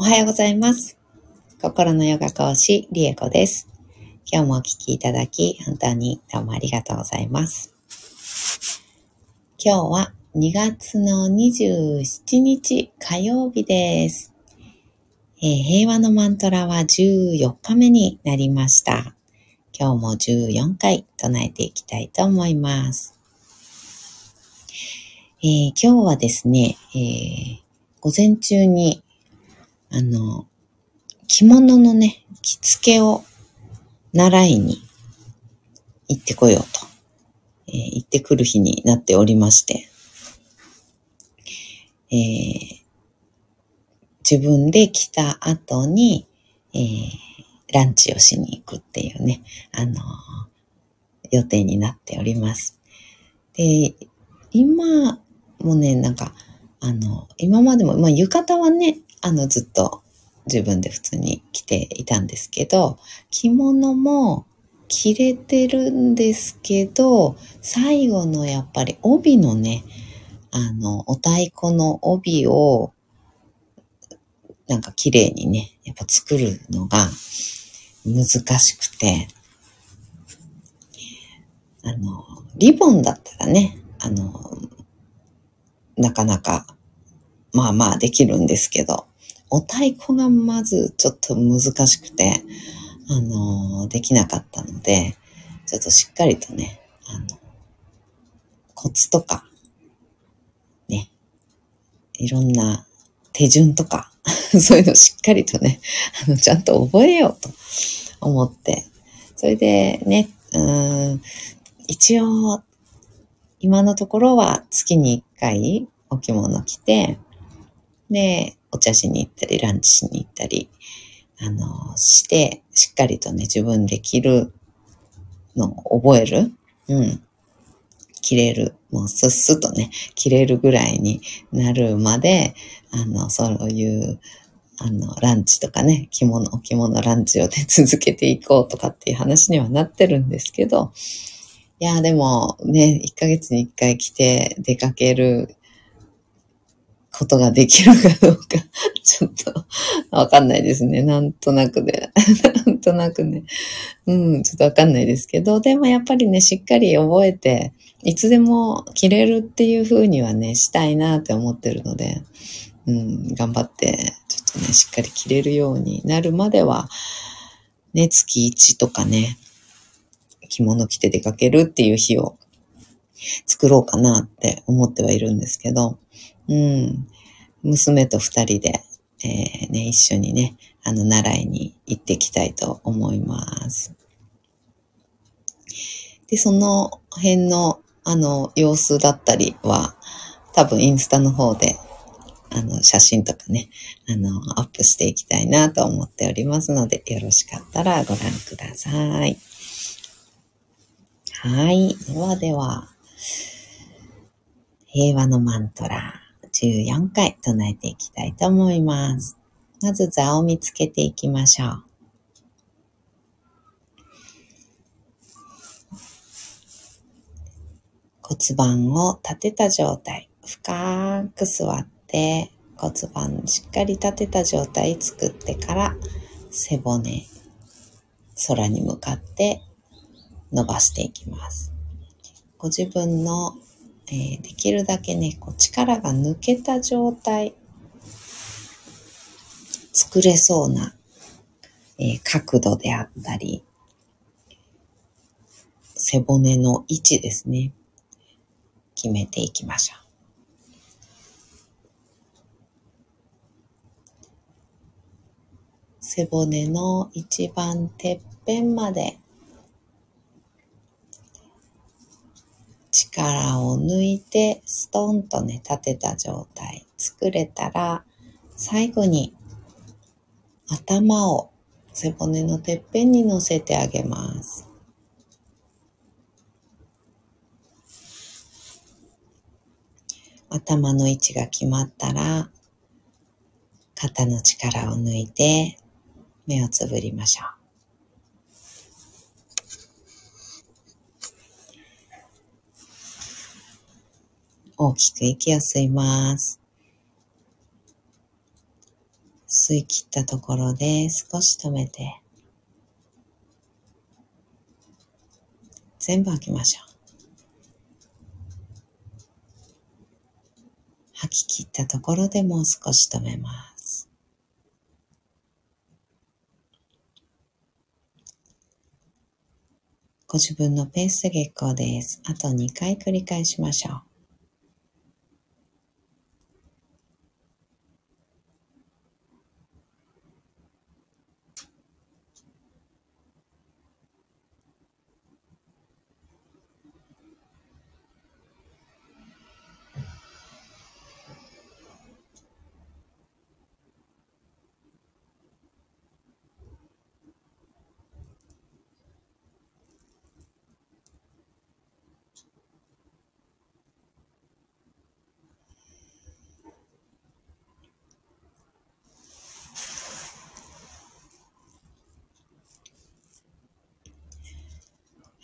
おはようございます。心のヨガ講師、リエコです。今日もお聴きいただき、本当にどうもありがとうございます。今日は2月の27日火曜日です。えー平和のマントラは14日目になりました。今日も14回唱えていきたいと思います。えー今日はですね、えー午前中に、あの、着物のね、着付けを習いに行ってこようと、えー行ってくる日になっておりまして、えー自分で着た後に、えーランチをしに行くっていうね、あの予定になっております。で、今もね、なんか、あの、今までも、まあ、浴衣はね、あの、ずっと自分で普通に着ていたんですけど、着物も着れてるんですけど、最後のやっぱり帯のね、あの、お太鼓の帯を、なんか綺麗にね、やっぱ作るのが難しくて、あの、リボンだったらね、あの、なかなか、まあまあできるんですけど、お太鼓がまずちょっと難しくて、あの、できなかったので、ちょっとしっかりとね、あの、コツとか、ね、いろんな手順とか、そういうのしっかりとね、あの、ちゃんと覚えようと思って、それでね、うん、一応、今のところは月に一回お着物着て、で、お茶しに行ったり、ランチしに行ったり、あの、して、しっかりとね、自分で着るのを覚える。うん。着れる。もうスッスッとね、着れるぐらいになるまで、あの、そういう、あの、ランチとかね、着物、着物ランチをね、続けていこうとかっていう話にはなってるんですけど、いや、でもね、1ヶ月に1回着て出かけることができるかどうか、ちょっとわかんないですね。なんとなくで。なんとなくね。うん、ちょっとわかんないですけど、でもやっぱりね、しっかり覚えて、いつでも着れるっていう風にはね、したいなって思ってるので、うん、頑張って、ちょっとね、しっかり着れるようになるまでは、ね、月1とかね、着物着て出かけるっていう日を作ろうかなって思ってはいるんですけど、うん、娘と二人で、えーね、一緒にね、あの、習いに行ってきたいと思います。で、その辺の、あの、様子だったりは、多分インスタの方で、あの、写真とかね、あの、アップしていきたいなと思っておりますので、よろしかったらご覧ください。はい。ではでは、平和のマントラ14回唱えていきたいと思います。まず座を見つけていきましょう。骨盤を立てた状態。深く座って骨盤しっかり立てた状態作ってから背骨空に向かって伸ばしていきます。ご自分の、えーできるだけね、こう力が抜けた状態、作れそうな、えー角度であったり、背骨の位置ですね。決めていきましょう。背骨の一番てっぺんまで力を抜いてストンとね立てた状態作れたら最後に頭を背骨のてっぺんに乗せてあげます。頭の位置が決まったら肩の力を抜いて目をつぶりましょう。大きく息を吸います。吸い切ったところで少し止めて、全部吐きましょう。吐き切ったところでもう少し止めます。ご自分のペースで結構です。あと2回繰り返しましょう。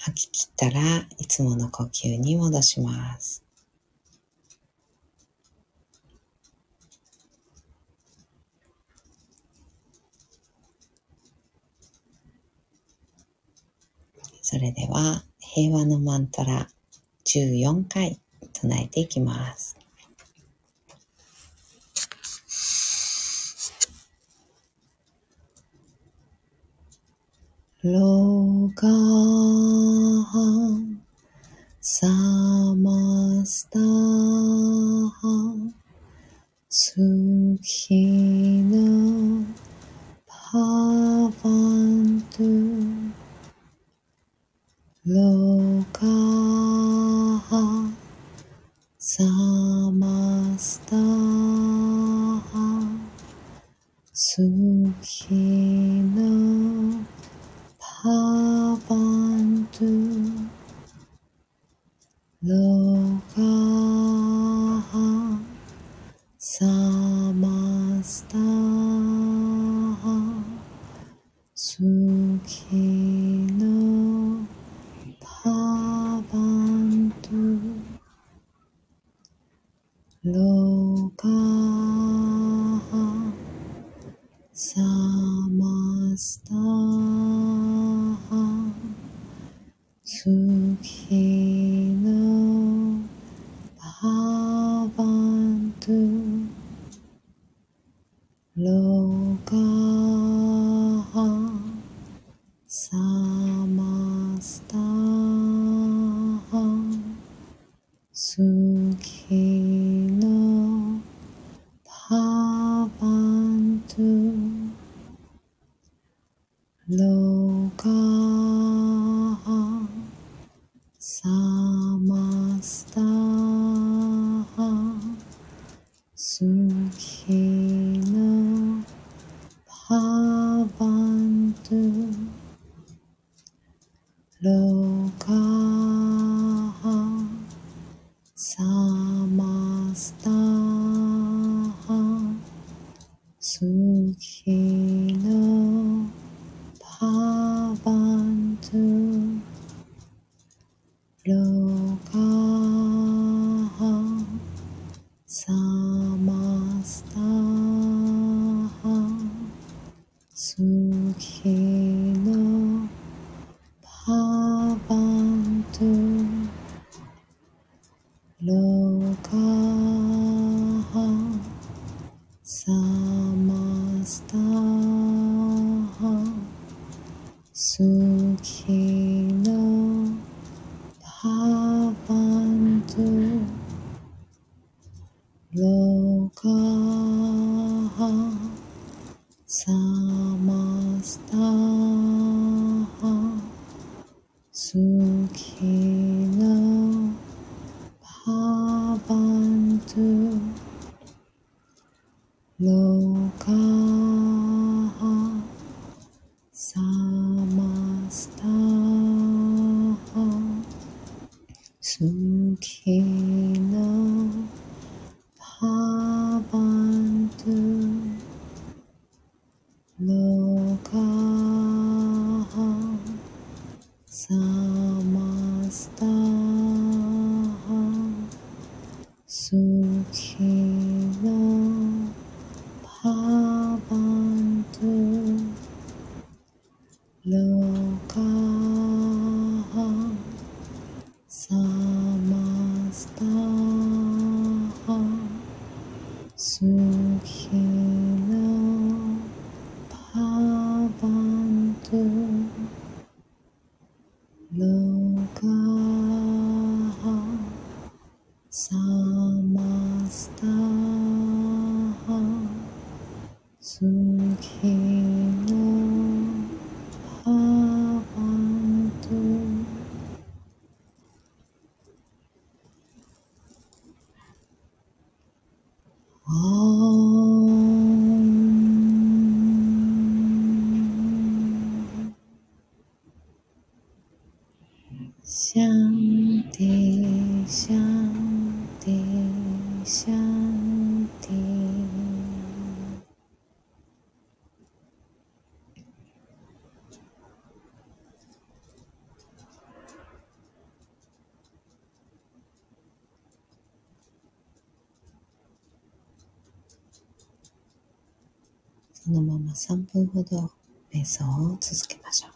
吐き切ったらいつもの呼吸に戻します。それでは平和のマントラ14回唱えていきます。ロガハサマスタハスヒナパワントロガハサマスタハスヒナ Samastaha 月ロガントき soon here. シャンティシャンティシャンティそのまま3分ほど瞑想を続けましょう。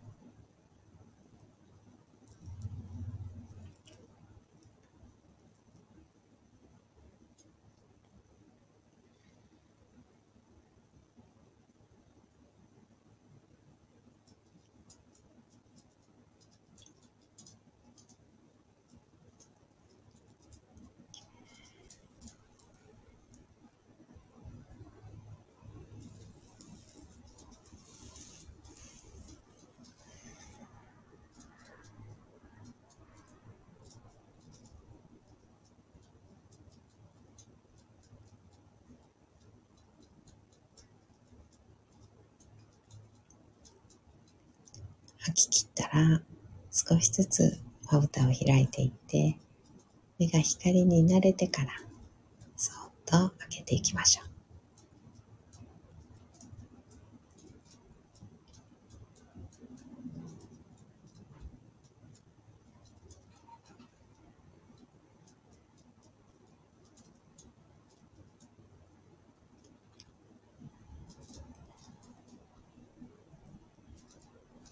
吐き切ったら少しずつまぶたを開いていって目が光に慣れてからそっと開けていきましょう。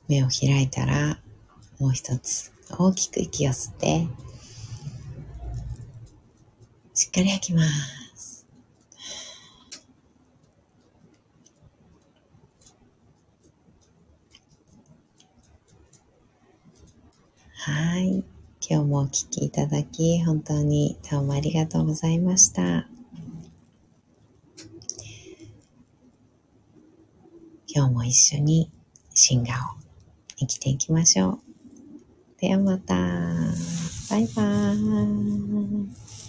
目を開いたら、もう一つ大きく息を吸って、しっかり吐きます。はい。今日もお聴きいただき、本当にどうもありがとうございました。今日も一緒にシンガーを生きていきましょう。ではまた。バイバーイ。